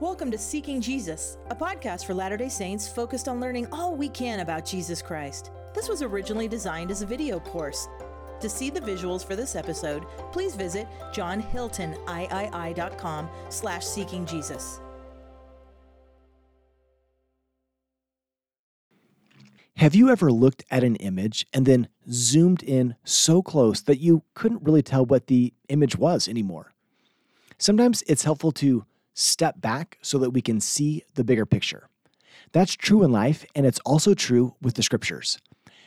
Welcome to Seeking Jesus, a podcast for Latter day Saints focused on learning all we can about Jesus Christ. This was originally designed as a video course. To see the visuals for this episode, please visit johnhiltoniii.com slash seeking Jesus. Have you ever looked at an image and then zoomed in so close that you couldn't really tell what the image was anymore? Sometimes it's helpful to step back so that we can see the bigger picture. That's true in life, and it's also true with the scriptures.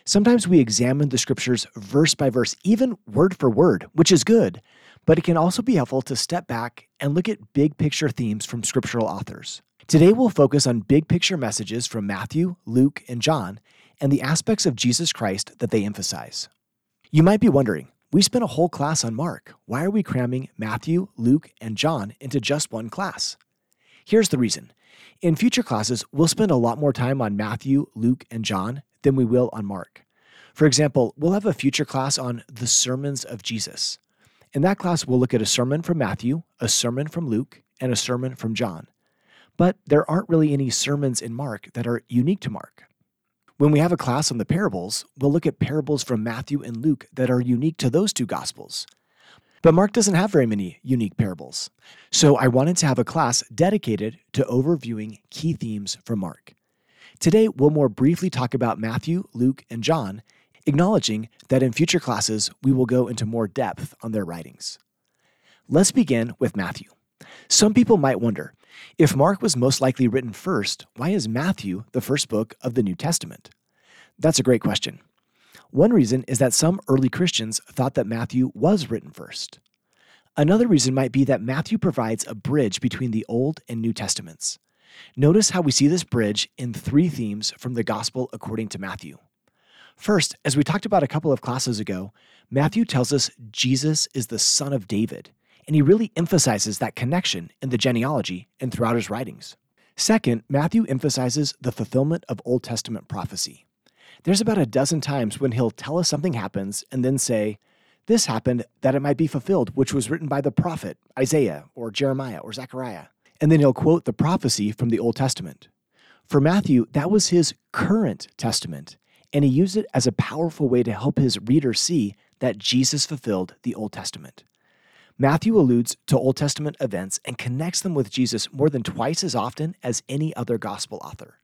Sometimes we examine the scriptures verse by verse, even word for word, which is good, but it can also be helpful to step back and look at big picture themes from scriptural authors. Today, we'll focus on big picture messages from Matthew, Luke, and John, and the aspects of Jesus Christ that they emphasize. You might be wondering, we spent a whole class on Mark. Why are we cramming Matthew, Luke, and John into just one class? Here's the reason. In future classes, we'll spend a lot more time on Matthew, Luke, and John than we will on Mark. For example, we'll have a future class on the sermons of Jesus. In that class, we'll look at a sermon from Matthew, a sermon from Luke, and a sermon from John. But there aren't really any sermons in Mark that are unique to Mark. When we have a class on the parables, we'll look at parables from Matthew and Luke that are unique to those two gospels. But Mark doesn't have very many unique parables. So I wanted to have a class dedicated to overviewing key themes from Mark. Today, we'll more briefly talk about Matthew, Luke, and John, acknowledging that in future classes we will go into more depth on their writings. Let's begin with Matthew. Some people might wonder if Mark was most likely written first, why is Matthew the first book of the New Testament? That's a great question. One reason is that some early Christians thought that Matthew was written first. Another reason might be that Matthew provides a bridge between the Old and New Testaments. Notice how we see this bridge in three themes from the Gospel according to Matthew. First, as we talked about a couple of classes ago, Matthew tells us Jesus is the son of David and he really emphasizes that connection in the genealogy and throughout his writings. Second, Matthew emphasizes the fulfillment of Old Testament prophecy. There's about a dozen times when he'll tell us something happens and then say, This happened that it might be fulfilled, which was written by the prophet Isaiah or Jeremiah or Zechariah. And then he'll quote the prophecy from the Old Testament. For Matthew, that was his current testament, and he used it as a powerful way to help his reader see that Jesus fulfilled the Old Testament. Matthew alludes to Old Testament events and connects them with Jesus more than twice as often as any other gospel author.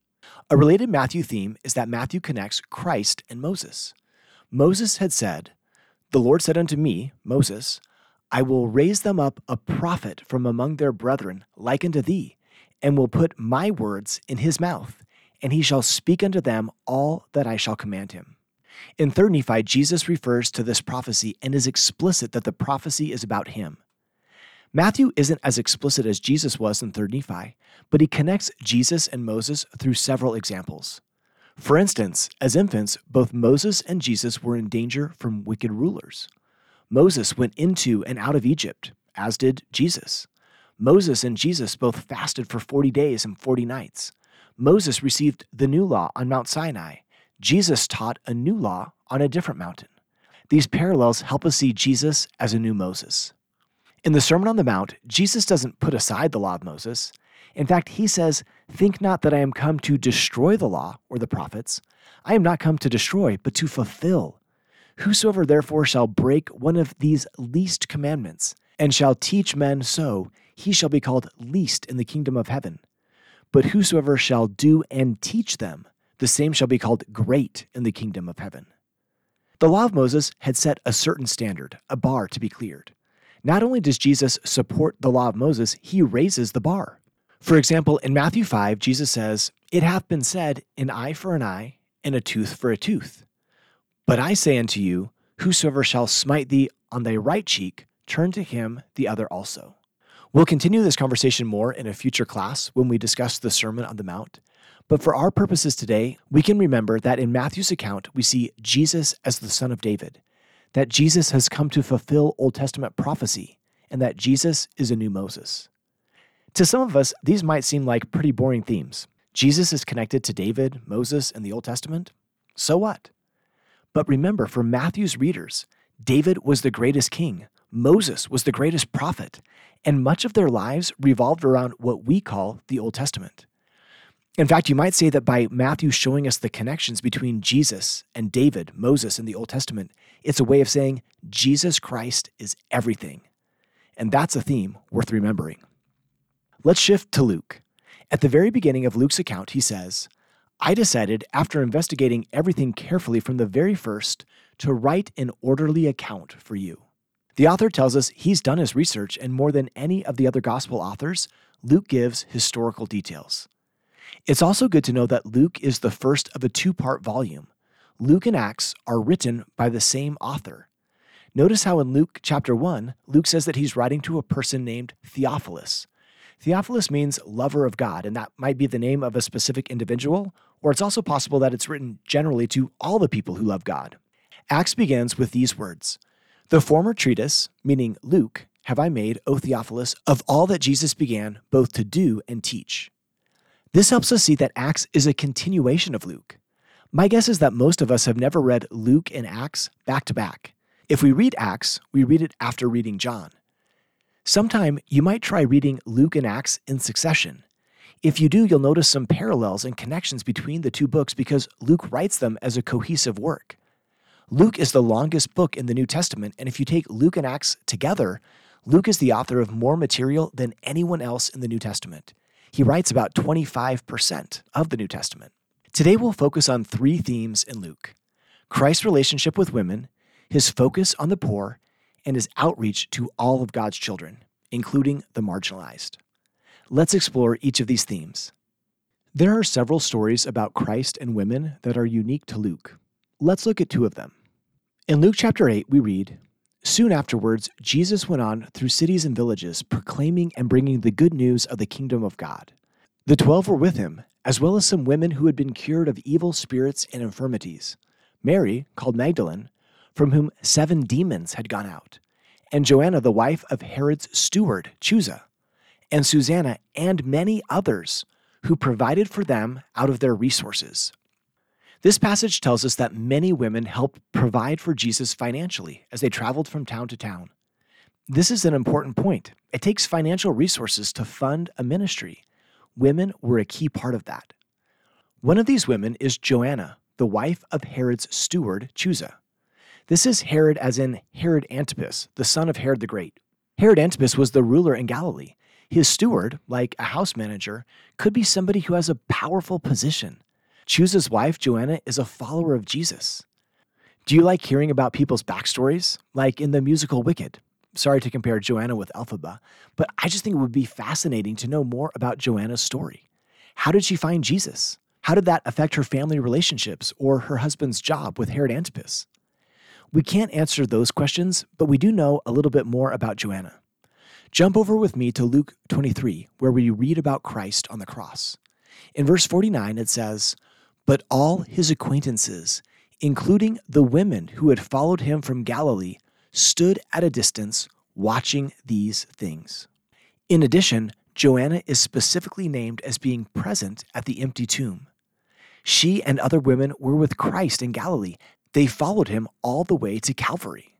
A related Matthew theme is that Matthew connects Christ and Moses. Moses had said, The Lord said unto me, Moses, I will raise them up a prophet from among their brethren, like unto thee, and will put my words in his mouth, and he shall speak unto them all that I shall command him. In 3rd Nephi, Jesus refers to this prophecy and is explicit that the prophecy is about him. Matthew isn't as explicit as Jesus was in 3rd Nephi, but he connects Jesus and Moses through several examples. For instance, as infants, both Moses and Jesus were in danger from wicked rulers. Moses went into and out of Egypt, as did Jesus. Moses and Jesus both fasted for 40 days and 40 nights. Moses received the new law on Mount Sinai, Jesus taught a new law on a different mountain. These parallels help us see Jesus as a new Moses. In the Sermon on the Mount, Jesus doesn't put aside the law of Moses. In fact, he says, Think not that I am come to destroy the law or the prophets. I am not come to destroy, but to fulfill. Whosoever therefore shall break one of these least commandments, and shall teach men so, he shall be called least in the kingdom of heaven. But whosoever shall do and teach them, the same shall be called great in the kingdom of heaven. The law of Moses had set a certain standard, a bar to be cleared. Not only does Jesus support the law of Moses, he raises the bar. For example, in Matthew 5, Jesus says, It hath been said, an eye for an eye, and a tooth for a tooth. But I say unto you, whosoever shall smite thee on thy right cheek, turn to him the other also. We'll continue this conversation more in a future class when we discuss the Sermon on the Mount. But for our purposes today, we can remember that in Matthew's account, we see Jesus as the Son of David, that Jesus has come to fulfill Old Testament prophecy, and that Jesus is a new Moses. To some of us, these might seem like pretty boring themes. Jesus is connected to David, Moses, and the Old Testament. So what? But remember, for Matthew's readers, David was the greatest king, Moses was the greatest prophet, and much of their lives revolved around what we call the Old Testament. In fact, you might say that by Matthew showing us the connections between Jesus and David, Moses, and the Old Testament, it's a way of saying Jesus Christ is everything. And that's a theme worth remembering. Let's shift to Luke. At the very beginning of Luke's account, he says, I decided, after investigating everything carefully from the very first, to write an orderly account for you. The author tells us he's done his research, and more than any of the other gospel authors, Luke gives historical details. It's also good to know that Luke is the first of a two part volume. Luke and Acts are written by the same author. Notice how in Luke chapter 1, Luke says that he's writing to a person named Theophilus. Theophilus means lover of God, and that might be the name of a specific individual, or it's also possible that it's written generally to all the people who love God. Acts begins with these words The former treatise, meaning Luke, have I made, O Theophilus, of all that Jesus began both to do and teach. This helps us see that Acts is a continuation of Luke. My guess is that most of us have never read Luke and Acts back to back. If we read Acts, we read it after reading John. Sometime you might try reading Luke and Acts in succession. If you do, you'll notice some parallels and connections between the two books because Luke writes them as a cohesive work. Luke is the longest book in the New Testament, and if you take Luke and Acts together, Luke is the author of more material than anyone else in the New Testament. He writes about 25% of the New Testament. Today we'll focus on three themes in Luke Christ's relationship with women, his focus on the poor, and his outreach to all of God's children, including the marginalized. Let's explore each of these themes. There are several stories about Christ and women that are unique to Luke. Let's look at two of them. In Luke chapter 8, we read Soon afterwards, Jesus went on through cities and villages, proclaiming and bringing the good news of the kingdom of God. The twelve were with him, as well as some women who had been cured of evil spirits and infirmities Mary, called Magdalene, from whom seven demons had gone out, and Joanna, the wife of Herod's steward, Chuza, and Susanna, and many others who provided for them out of their resources. This passage tells us that many women helped provide for Jesus financially as they traveled from town to town. This is an important point. It takes financial resources to fund a ministry. Women were a key part of that. One of these women is Joanna, the wife of Herod's steward, Chuza. This is Herod as in Herod Antipas, the son of Herod the Great. Herod Antipas was the ruler in Galilee. His steward, like a house manager, could be somebody who has a powerful position. Chuza's wife, Joanna, is a follower of Jesus. Do you like hearing about people's backstories? Like in the musical Wicked. Sorry to compare Joanna with Elphaba, but I just think it would be fascinating to know more about Joanna's story. How did she find Jesus? How did that affect her family relationships or her husband's job with Herod Antipas? We can't answer those questions, but we do know a little bit more about Joanna. Jump over with me to Luke 23, where we read about Christ on the cross. In verse 49, it says, but all his acquaintances, including the women who had followed him from Galilee, stood at a distance watching these things. In addition, Joanna is specifically named as being present at the empty tomb. She and other women were with Christ in Galilee. They followed him all the way to Calvary.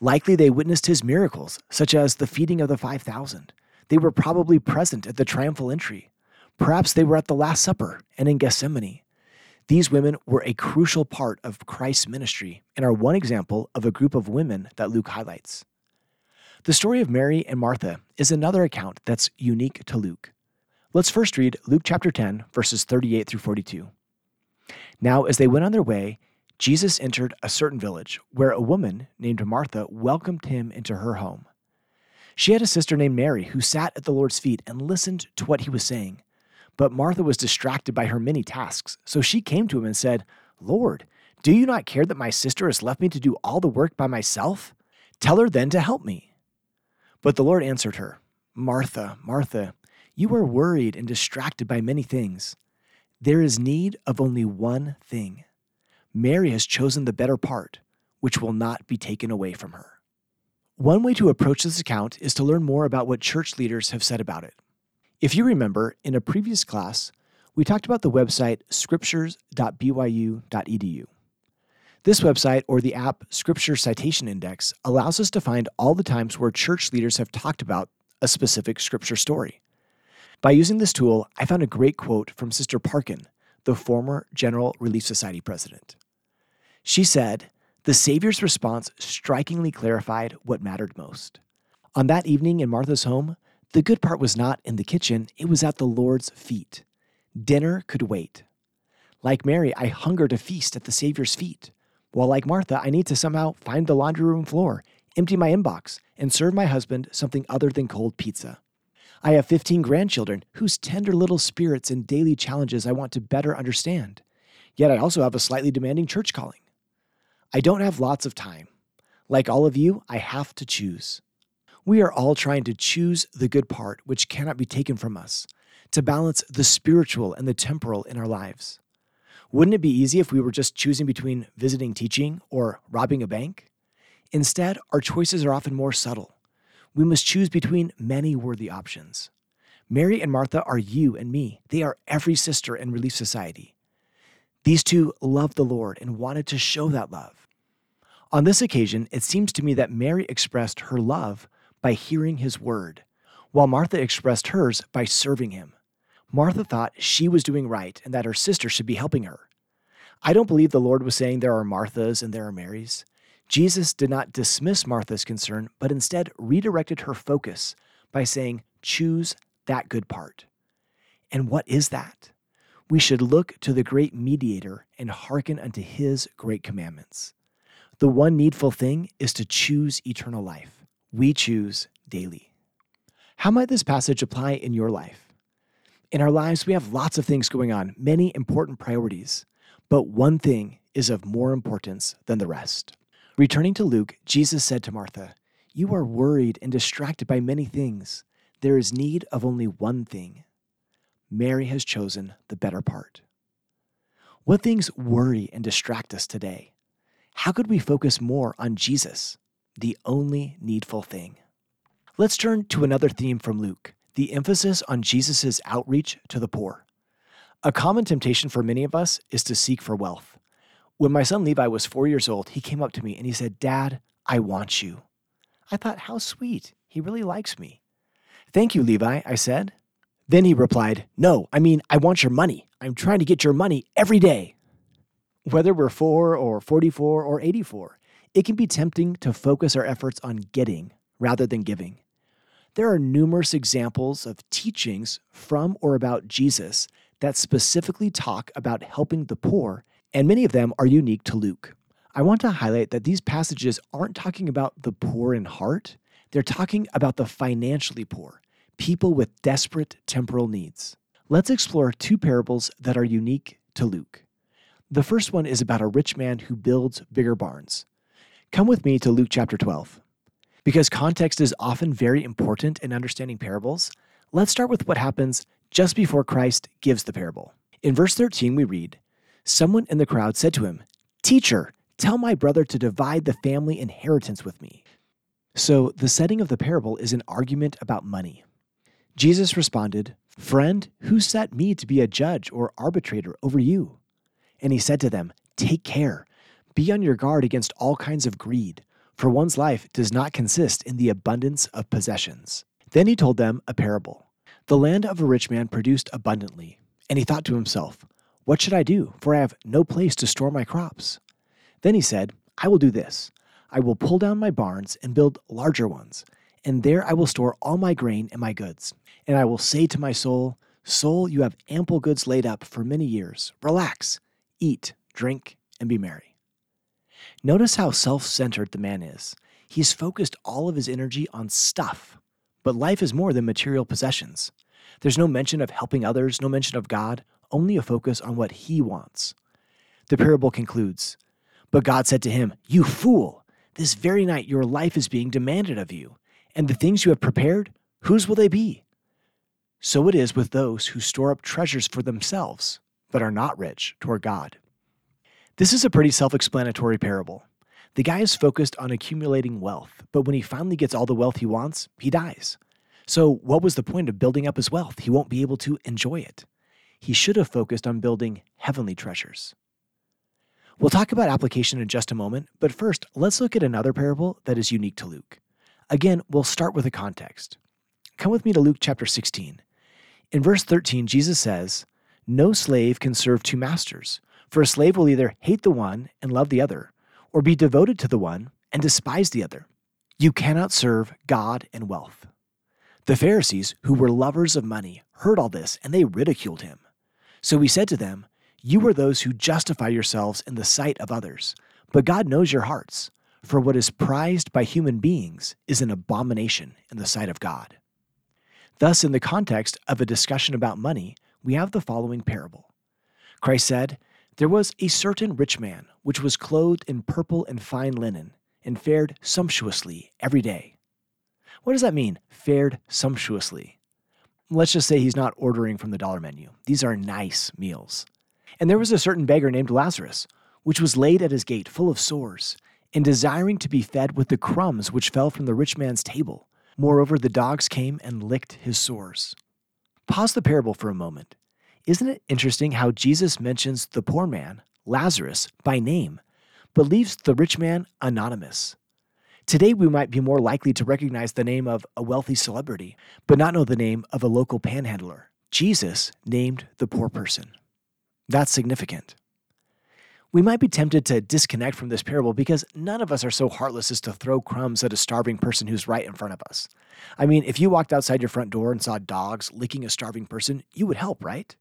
Likely they witnessed his miracles, such as the feeding of the 5,000. They were probably present at the triumphal entry. Perhaps they were at the Last Supper and in Gethsemane. These women were a crucial part of Christ's ministry and are one example of a group of women that Luke highlights. The story of Mary and Martha is another account that's unique to Luke. Let's first read Luke chapter 10, verses 38 through 42. Now, as they went on their way, Jesus entered a certain village where a woman named Martha welcomed him into her home. She had a sister named Mary who sat at the Lord's feet and listened to what he was saying. But Martha was distracted by her many tasks, so she came to him and said, Lord, do you not care that my sister has left me to do all the work by myself? Tell her then to help me. But the Lord answered her, Martha, Martha, you are worried and distracted by many things. There is need of only one thing. Mary has chosen the better part, which will not be taken away from her. One way to approach this account is to learn more about what church leaders have said about it. If you remember, in a previous class, we talked about the website scriptures.byu.edu. This website, or the app Scripture Citation Index, allows us to find all the times where church leaders have talked about a specific scripture story. By using this tool, I found a great quote from Sister Parkin, the former General Relief Society president. She said, The Savior's response strikingly clarified what mattered most. On that evening in Martha's home, the good part was not in the kitchen, it was at the Lord's feet. Dinner could wait. Like Mary, I hunger to feast at the Savior's feet. While like Martha, I need to somehow find the laundry room floor, empty my inbox, and serve my husband something other than cold pizza. I have 15 grandchildren whose tender little spirits and daily challenges I want to better understand. Yet I also have a slightly demanding church calling. I don't have lots of time. Like all of you, I have to choose. We are all trying to choose the good part which cannot be taken from us, to balance the spiritual and the temporal in our lives. Wouldn't it be easy if we were just choosing between visiting teaching or robbing a bank? Instead, our choices are often more subtle. We must choose between many worthy options. Mary and Martha are you and me. They are every sister in Relief Society. These two loved the Lord and wanted to show that love. On this occasion, it seems to me that Mary expressed her love by hearing his word, while Martha expressed hers by serving him. Martha thought she was doing right and that her sister should be helping her. I don't believe the Lord was saying there are Marthas and there are Marys. Jesus did not dismiss Martha's concern, but instead redirected her focus by saying, Choose that good part. And what is that? We should look to the great mediator and hearken unto his great commandments. The one needful thing is to choose eternal life. We choose daily. How might this passage apply in your life? In our lives, we have lots of things going on, many important priorities, but one thing is of more importance than the rest. Returning to Luke, Jesus said to Martha, You are worried and distracted by many things. There is need of only one thing. Mary has chosen the better part. What things worry and distract us today? How could we focus more on Jesus, the only needful thing? Let's turn to another theme from Luke the emphasis on Jesus' outreach to the poor. A common temptation for many of us is to seek for wealth. When my son Levi was four years old, he came up to me and he said, Dad, I want you. I thought, how sweet. He really likes me. Thank you, Levi, I said. Then he replied, No, I mean, I want your money. I'm trying to get your money every day. Whether we're four or 44 or 84, it can be tempting to focus our efforts on getting rather than giving. There are numerous examples of teachings from or about Jesus that specifically talk about helping the poor, and many of them are unique to Luke. I want to highlight that these passages aren't talking about the poor in heart, they're talking about the financially poor, people with desperate temporal needs. Let's explore two parables that are unique to Luke. The first one is about a rich man who builds bigger barns. Come with me to Luke chapter 12. Because context is often very important in understanding parables, let's start with what happens just before Christ gives the parable. In verse 13, we read Someone in the crowd said to him, Teacher, tell my brother to divide the family inheritance with me. So, the setting of the parable is an argument about money. Jesus responded, Friend, who set me to be a judge or arbitrator over you? And he said to them, Take care, be on your guard against all kinds of greed for one's life does not consist in the abundance of possessions. Then he told them a parable. The land of a rich man produced abundantly, and he thought to himself, What should I do? For I have no place to store my crops. Then he said, I will do this I will pull down my barns and build larger ones, and there I will store all my grain and my goods. And I will say to my soul, Soul, you have ample goods laid up for many years. Relax, eat, drink, and be merry. Notice how self centered the man is. He's focused all of his energy on stuff. But life is more than material possessions. There's no mention of helping others, no mention of God, only a focus on what he wants. The parable concludes But God said to him, You fool! This very night your life is being demanded of you, and the things you have prepared, whose will they be? So it is with those who store up treasures for themselves, but are not rich toward God. This is a pretty self explanatory parable. The guy is focused on accumulating wealth, but when he finally gets all the wealth he wants, he dies. So, what was the point of building up his wealth? He won't be able to enjoy it. He should have focused on building heavenly treasures. We'll talk about application in just a moment, but first, let's look at another parable that is unique to Luke. Again, we'll start with a context. Come with me to Luke chapter 16. In verse 13, Jesus says, No slave can serve two masters, for a slave will either hate the one and love the other, or be devoted to the one and despise the other. You cannot serve God and wealth. The Pharisees, who were lovers of money, heard all this and they ridiculed him. So he said to them, You are those who justify yourselves in the sight of others, but God knows your hearts, for what is prized by human beings is an abomination in the sight of God. Thus, in the context of a discussion about money, we have the following parable. Christ said, There was a certain rich man which was clothed in purple and fine linen, and fared sumptuously every day. What does that mean, fared sumptuously? Let's just say he's not ordering from the dollar menu. These are nice meals. And there was a certain beggar named Lazarus, which was laid at his gate full of sores, and desiring to be fed with the crumbs which fell from the rich man's table. Moreover, the dogs came and licked his sores. Pause the parable for a moment. Isn't it interesting how Jesus mentions the poor man, Lazarus, by name, but leaves the rich man anonymous? Today, we might be more likely to recognize the name of a wealthy celebrity, but not know the name of a local panhandler. Jesus named the poor person. That's significant. We might be tempted to disconnect from this parable because none of us are so heartless as to throw crumbs at a starving person who's right in front of us. I mean, if you walked outside your front door and saw dogs licking a starving person, you would help, right?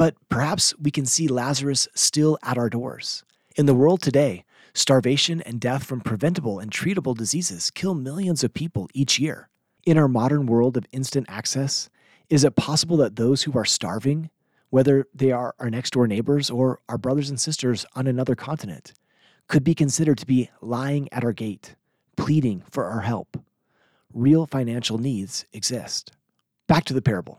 But perhaps we can see Lazarus still at our doors. In the world today, starvation and death from preventable and treatable diseases kill millions of people each year. In our modern world of instant access, is it possible that those who are starving, whether they are our next door neighbors or our brothers and sisters on another continent, could be considered to be lying at our gate, pleading for our help? Real financial needs exist. Back to the parable.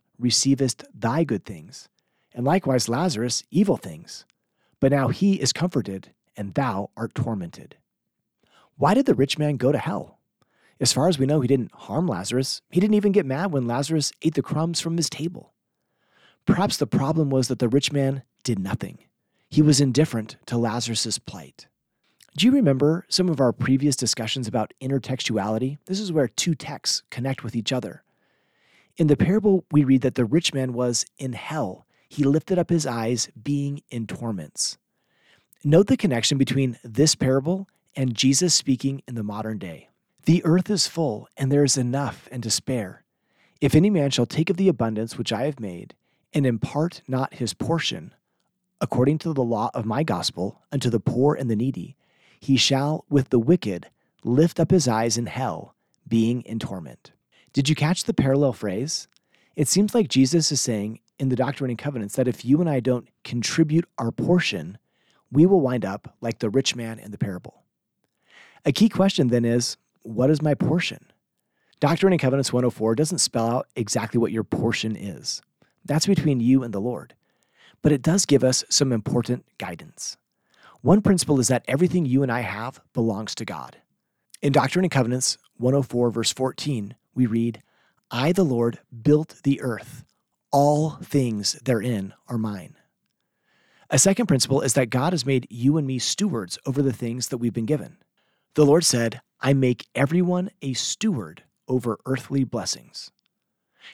receivest thy good things, and likewise Lazarus evil things. But now he is comforted, and thou art tormented. Why did the rich man go to hell? As far as we know, he didn't harm Lazarus. He didn't even get mad when Lazarus ate the crumbs from his table. Perhaps the problem was that the rich man did nothing. He was indifferent to Lazarus's plight. Do you remember some of our previous discussions about intertextuality? This is where two texts connect with each other. In the parable, we read that the rich man was in hell. He lifted up his eyes, being in torments. Note the connection between this parable and Jesus speaking in the modern day. The earth is full, and there is enough and to spare. If any man shall take of the abundance which I have made, and impart not his portion, according to the law of my gospel, unto the poor and the needy, he shall with the wicked lift up his eyes in hell, being in torment. Did you catch the parallel phrase? It seems like Jesus is saying in the Doctrine and Covenants that if you and I don't contribute our portion, we will wind up like the rich man in the parable. A key question then is what is my portion? Doctrine and Covenants 104 doesn't spell out exactly what your portion is. That's between you and the Lord. But it does give us some important guidance. One principle is that everything you and I have belongs to God. In Doctrine and Covenants 104, verse 14, we read, I, the Lord, built the earth. All things therein are mine. A second principle is that God has made you and me stewards over the things that we've been given. The Lord said, I make everyone a steward over earthly blessings.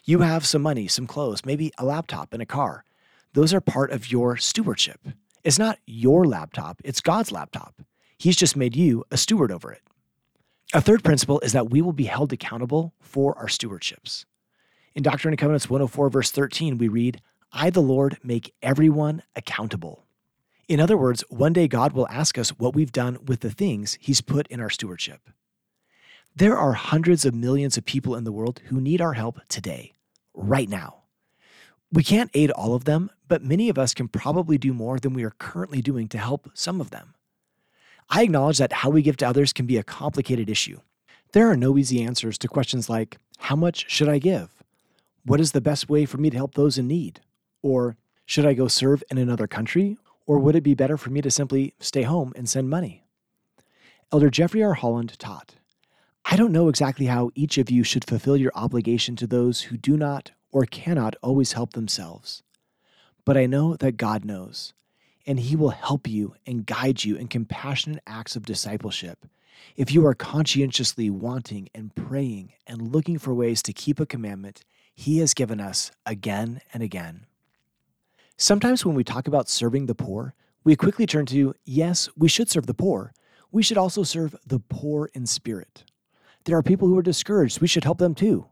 You have some money, some clothes, maybe a laptop and a car. Those are part of your stewardship. It's not your laptop, it's God's laptop. He's just made you a steward over it. A third principle is that we will be held accountable for our stewardships. In Doctrine and Covenants 104, verse 13, we read, I, the Lord, make everyone accountable. In other words, one day God will ask us what we've done with the things He's put in our stewardship. There are hundreds of millions of people in the world who need our help today, right now. We can't aid all of them, but many of us can probably do more than we are currently doing to help some of them. I acknowledge that how we give to others can be a complicated issue. There are no easy answers to questions like how much should I give? What is the best way for me to help those in need? Or should I go serve in another country? Or would it be better for me to simply stay home and send money? Elder Jeffrey R. Holland taught I don't know exactly how each of you should fulfill your obligation to those who do not or cannot always help themselves. But I know that God knows, and He will help you and guide you in compassionate acts of discipleship if you are conscientiously wanting and praying and looking for ways to keep a commandment He has given us again and again. Sometimes when we talk about serving the poor, we quickly turn to yes, we should serve the poor. We should also serve the poor in spirit. There are people who are discouraged. We should help them too.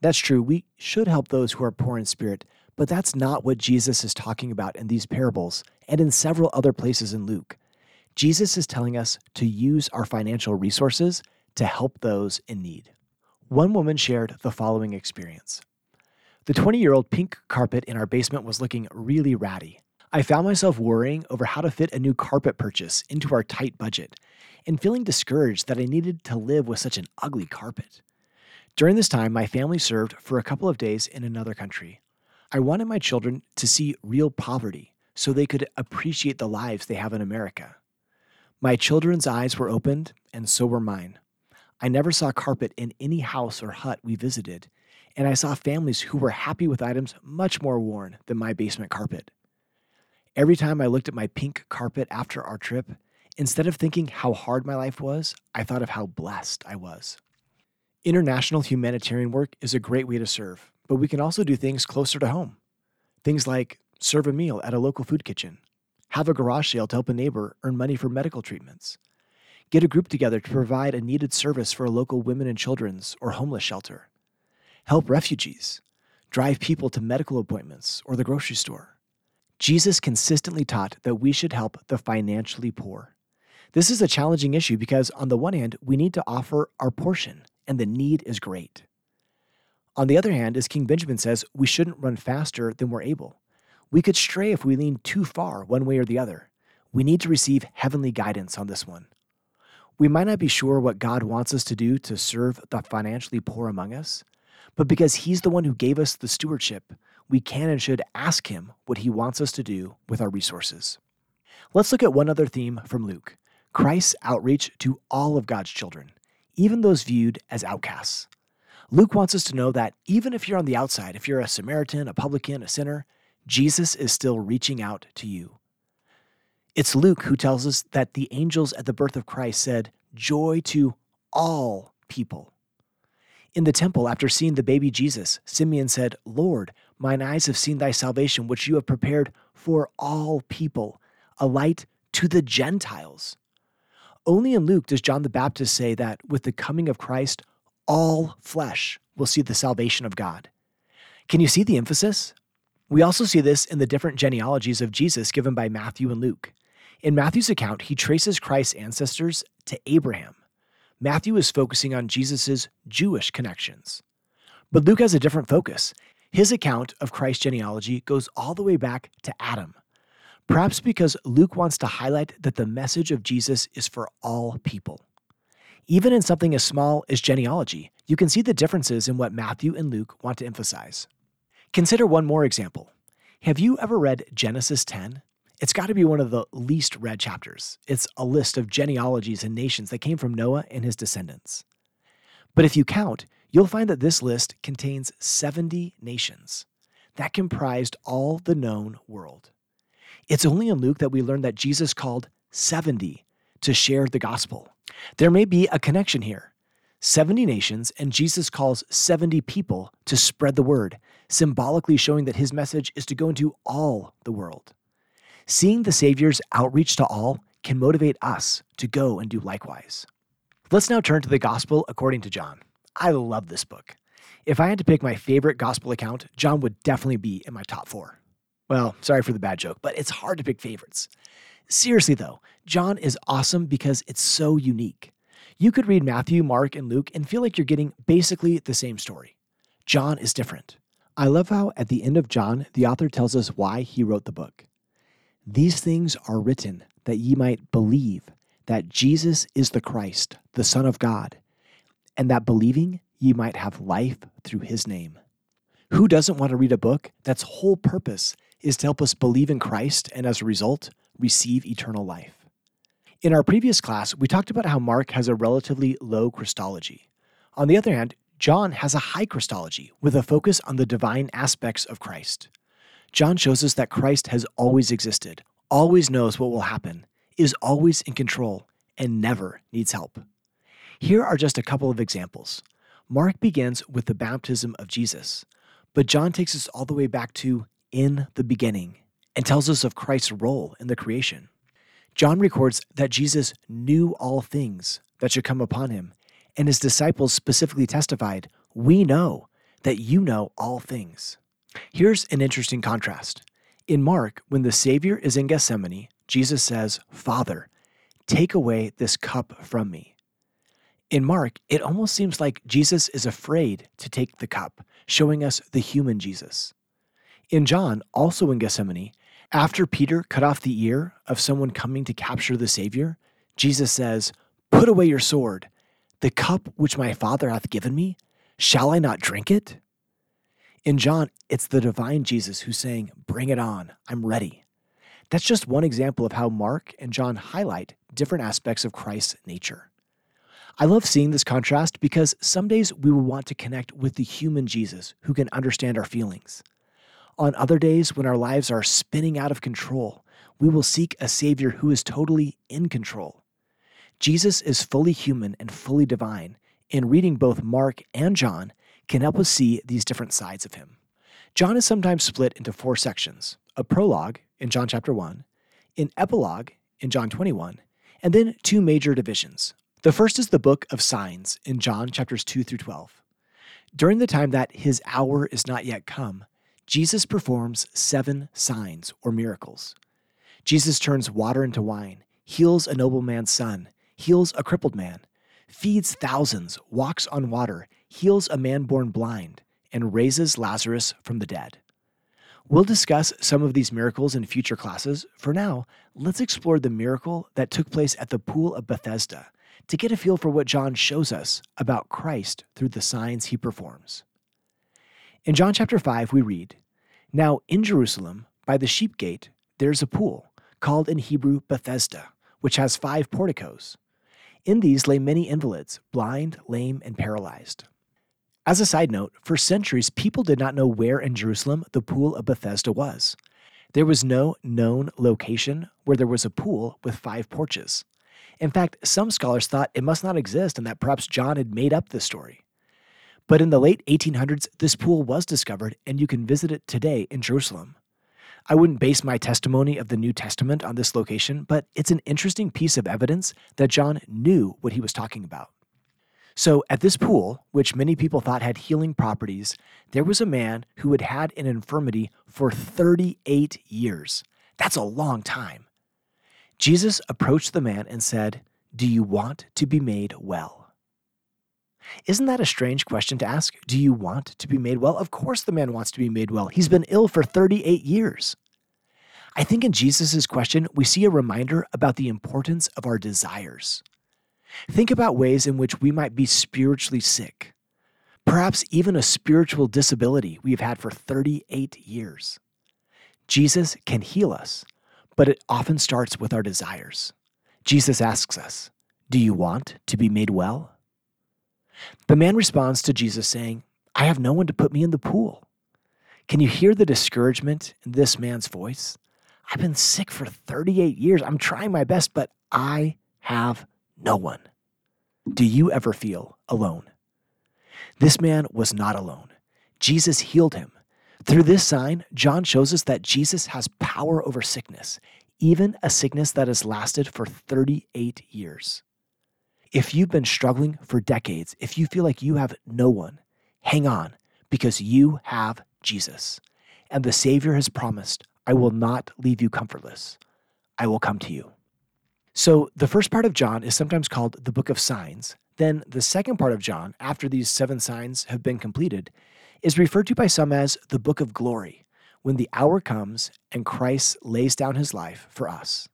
That's true. We should help those who are poor in spirit, but that's not what Jesus is talking about in these parables and in several other places in Luke. Jesus is telling us to use our financial resources to help those in need. One woman shared the following experience The 20 year old pink carpet in our basement was looking really ratty. I found myself worrying over how to fit a new carpet purchase into our tight budget and feeling discouraged that I needed to live with such an ugly carpet. During this time, my family served for a couple of days in another country. I wanted my children to see real poverty so they could appreciate the lives they have in America. My children's eyes were opened, and so were mine. I never saw carpet in any house or hut we visited, and I saw families who were happy with items much more worn than my basement carpet. Every time I looked at my pink carpet after our trip, instead of thinking how hard my life was, I thought of how blessed I was. International humanitarian work is a great way to serve, but we can also do things closer to home. Things like serve a meal at a local food kitchen, have a garage sale to help a neighbor earn money for medical treatments, get a group together to provide a needed service for a local women and children's or homeless shelter, help refugees, drive people to medical appointments or the grocery store. Jesus consistently taught that we should help the financially poor. This is a challenging issue because, on the one hand, we need to offer our portion, and the need is great. On the other hand, as King Benjamin says, we shouldn't run faster than we're able. We could stray if we lean too far one way or the other. We need to receive heavenly guidance on this one. We might not be sure what God wants us to do to serve the financially poor among us, but because He's the one who gave us the stewardship, we can and should ask Him what He wants us to do with our resources. Let's look at one other theme from Luke Christ's outreach to all of God's children, even those viewed as outcasts. Luke wants us to know that even if you're on the outside, if you're a Samaritan, a publican, a sinner, Jesus is still reaching out to you. It's Luke who tells us that the angels at the birth of Christ said, Joy to all people. In the temple, after seeing the baby Jesus, Simeon said, Lord, mine eyes have seen thy salvation, which you have prepared for all people, a light to the Gentiles. Only in Luke does John the Baptist say that with the coming of Christ, all flesh will see the salvation of God. Can you see the emphasis? We also see this in the different genealogies of Jesus given by Matthew and Luke. In Matthew's account, he traces Christ's ancestors to Abraham. Matthew is focusing on Jesus' Jewish connections. But Luke has a different focus. His account of Christ's genealogy goes all the way back to Adam. Perhaps because Luke wants to highlight that the message of Jesus is for all people. Even in something as small as genealogy, you can see the differences in what Matthew and Luke want to emphasize. Consider one more example. Have you ever read Genesis 10? It's got to be one of the least read chapters. It's a list of genealogies and nations that came from Noah and his descendants. But if you count, you'll find that this list contains 70 nations that comprised all the known world. It's only in Luke that we learn that Jesus called 70 to share the gospel. There may be a connection here 70 nations, and Jesus calls 70 people to spread the word, symbolically showing that his message is to go into all the world. Seeing the Savior's outreach to all can motivate us to go and do likewise. Let's now turn to the Gospel according to John. I love this book. If I had to pick my favorite Gospel account, John would definitely be in my top four. Well, sorry for the bad joke, but it's hard to pick favorites. Seriously, though, John is awesome because it's so unique. You could read Matthew, Mark, and Luke and feel like you're getting basically the same story. John is different. I love how at the end of John, the author tells us why he wrote the book. These things are written that ye might believe that Jesus is the Christ, the Son of God, and that believing ye might have life through his name. Who doesn't want to read a book that's whole purpose is to help us believe in Christ and as a result, receive eternal life? In our previous class, we talked about how Mark has a relatively low Christology. On the other hand, John has a high Christology with a focus on the divine aspects of Christ. John shows us that Christ has always existed, always knows what will happen, is always in control, and never needs help. Here are just a couple of examples. Mark begins with the baptism of Jesus, but John takes us all the way back to in the beginning and tells us of Christ's role in the creation. John records that Jesus knew all things that should come upon him, and his disciples specifically testified, We know that you know all things. Here's an interesting contrast. In Mark, when the Savior is in Gethsemane, Jesus says, Father, take away this cup from me. In Mark, it almost seems like Jesus is afraid to take the cup, showing us the human Jesus. In John, also in Gethsemane, after Peter cut off the ear of someone coming to capture the Savior, Jesus says, Put away your sword. The cup which my Father hath given me, shall I not drink it? In John, it's the divine Jesus who's saying, Bring it on, I'm ready. That's just one example of how Mark and John highlight different aspects of Christ's nature. I love seeing this contrast because some days we will want to connect with the human Jesus who can understand our feelings. On other days, when our lives are spinning out of control, we will seek a Savior who is totally in control. Jesus is fully human and fully divine, and reading both Mark and John can help us see these different sides of him. John is sometimes split into four sections a prologue in John chapter 1, an epilogue in John 21, and then two major divisions. The first is the book of signs in John chapters 2 through 12. During the time that his hour is not yet come, Jesus performs seven signs or miracles. Jesus turns water into wine, heals a nobleman's son, heals a crippled man, feeds thousands, walks on water, heals a man born blind, and raises Lazarus from the dead. We'll discuss some of these miracles in future classes. For now, let's explore the miracle that took place at the Pool of Bethesda to get a feel for what John shows us about Christ through the signs he performs. In John chapter 5, we read Now in Jerusalem, by the sheep gate, there's a pool, called in Hebrew Bethesda, which has five porticos. In these lay many invalids, blind, lame, and paralyzed. As a side note, for centuries, people did not know where in Jerusalem the pool of Bethesda was. There was no known location where there was a pool with five porches. In fact, some scholars thought it must not exist and that perhaps John had made up this story. But in the late 1800s, this pool was discovered, and you can visit it today in Jerusalem. I wouldn't base my testimony of the New Testament on this location, but it's an interesting piece of evidence that John knew what he was talking about. So, at this pool, which many people thought had healing properties, there was a man who had had an infirmity for 38 years. That's a long time. Jesus approached the man and said, Do you want to be made well? Isn't that a strange question to ask? Do you want to be made well? Of course, the man wants to be made well. He's been ill for 38 years. I think in Jesus' question, we see a reminder about the importance of our desires. Think about ways in which we might be spiritually sick, perhaps even a spiritual disability we've had for 38 years. Jesus can heal us, but it often starts with our desires. Jesus asks us, Do you want to be made well? The man responds to Jesus saying, I have no one to put me in the pool. Can you hear the discouragement in this man's voice? I've been sick for 38 years. I'm trying my best, but I have no one. Do you ever feel alone? This man was not alone. Jesus healed him. Through this sign, John shows us that Jesus has power over sickness, even a sickness that has lasted for 38 years. If you've been struggling for decades, if you feel like you have no one, hang on because you have Jesus. And the Savior has promised, I will not leave you comfortless. I will come to you. So, the first part of John is sometimes called the book of signs. Then, the second part of John, after these seven signs have been completed, is referred to by some as the book of glory, when the hour comes and Christ lays down his life for us.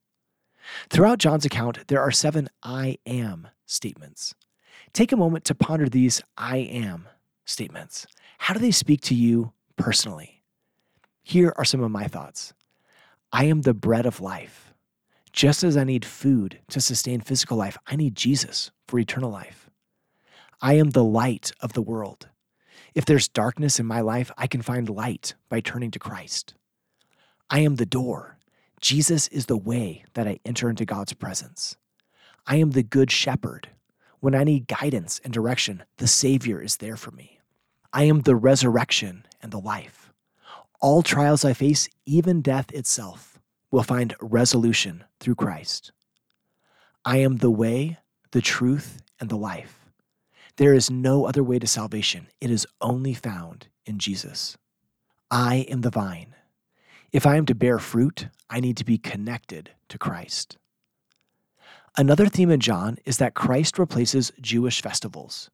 Throughout John's account, there are seven I am statements. Take a moment to ponder these I am statements. How do they speak to you personally. Here are some of my thoughts I am the bread of life. Just as I need food to sustain physical life, I need Jesus for eternal life. I am the light of the world. If there's darkness in my life, I can find light by turning to Christ. I am the door. Jesus is the way that I enter into God's presence. I am the good shepherd. When I need guidance and direction, the Savior is there for me. I am the resurrection and the life. All trials I face, even death itself, will find resolution through Christ. I am the way, the truth, and the life. There is no other way to salvation. It is only found in Jesus. I am the vine. If I am to bear fruit, I need to be connected to Christ. Another theme in John is that Christ replaces Jewish festivals.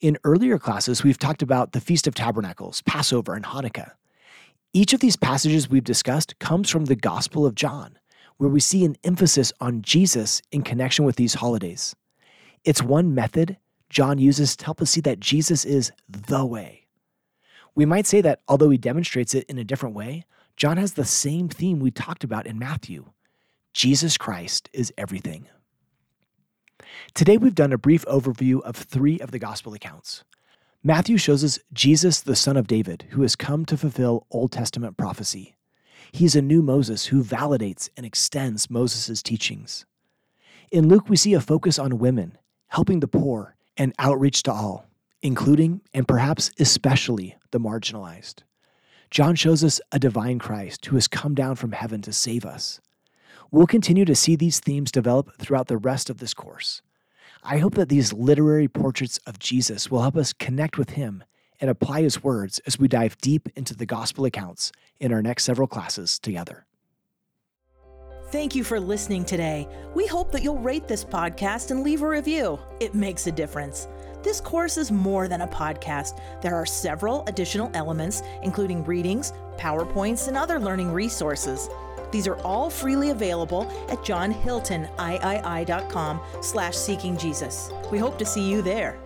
In earlier classes, we've talked about the Feast of Tabernacles, Passover, and Hanukkah. Each of these passages we've discussed comes from the Gospel of John, where we see an emphasis on Jesus in connection with these holidays. It's one method John uses to help us see that Jesus is the way. We might say that although he demonstrates it in a different way, John has the same theme we talked about in Matthew Jesus Christ is everything. Today, we've done a brief overview of three of the gospel accounts. Matthew shows us Jesus, the son of David, who has come to fulfill Old Testament prophecy. He's a new Moses who validates and extends Moses' teachings. In Luke, we see a focus on women, helping the poor, and outreach to all, including and perhaps especially the marginalized. John shows us a divine Christ who has come down from heaven to save us. We'll continue to see these themes develop throughout the rest of this course. I hope that these literary portraits of Jesus will help us connect with him and apply his words as we dive deep into the gospel accounts in our next several classes together. Thank you for listening today. We hope that you'll rate this podcast and leave a review. It makes a difference. This course is more than a podcast. There are several additional elements, including readings, PowerPoints, and other learning resources. These are all freely available at johnhiltoniii.com slash seeking Jesus. We hope to see you there.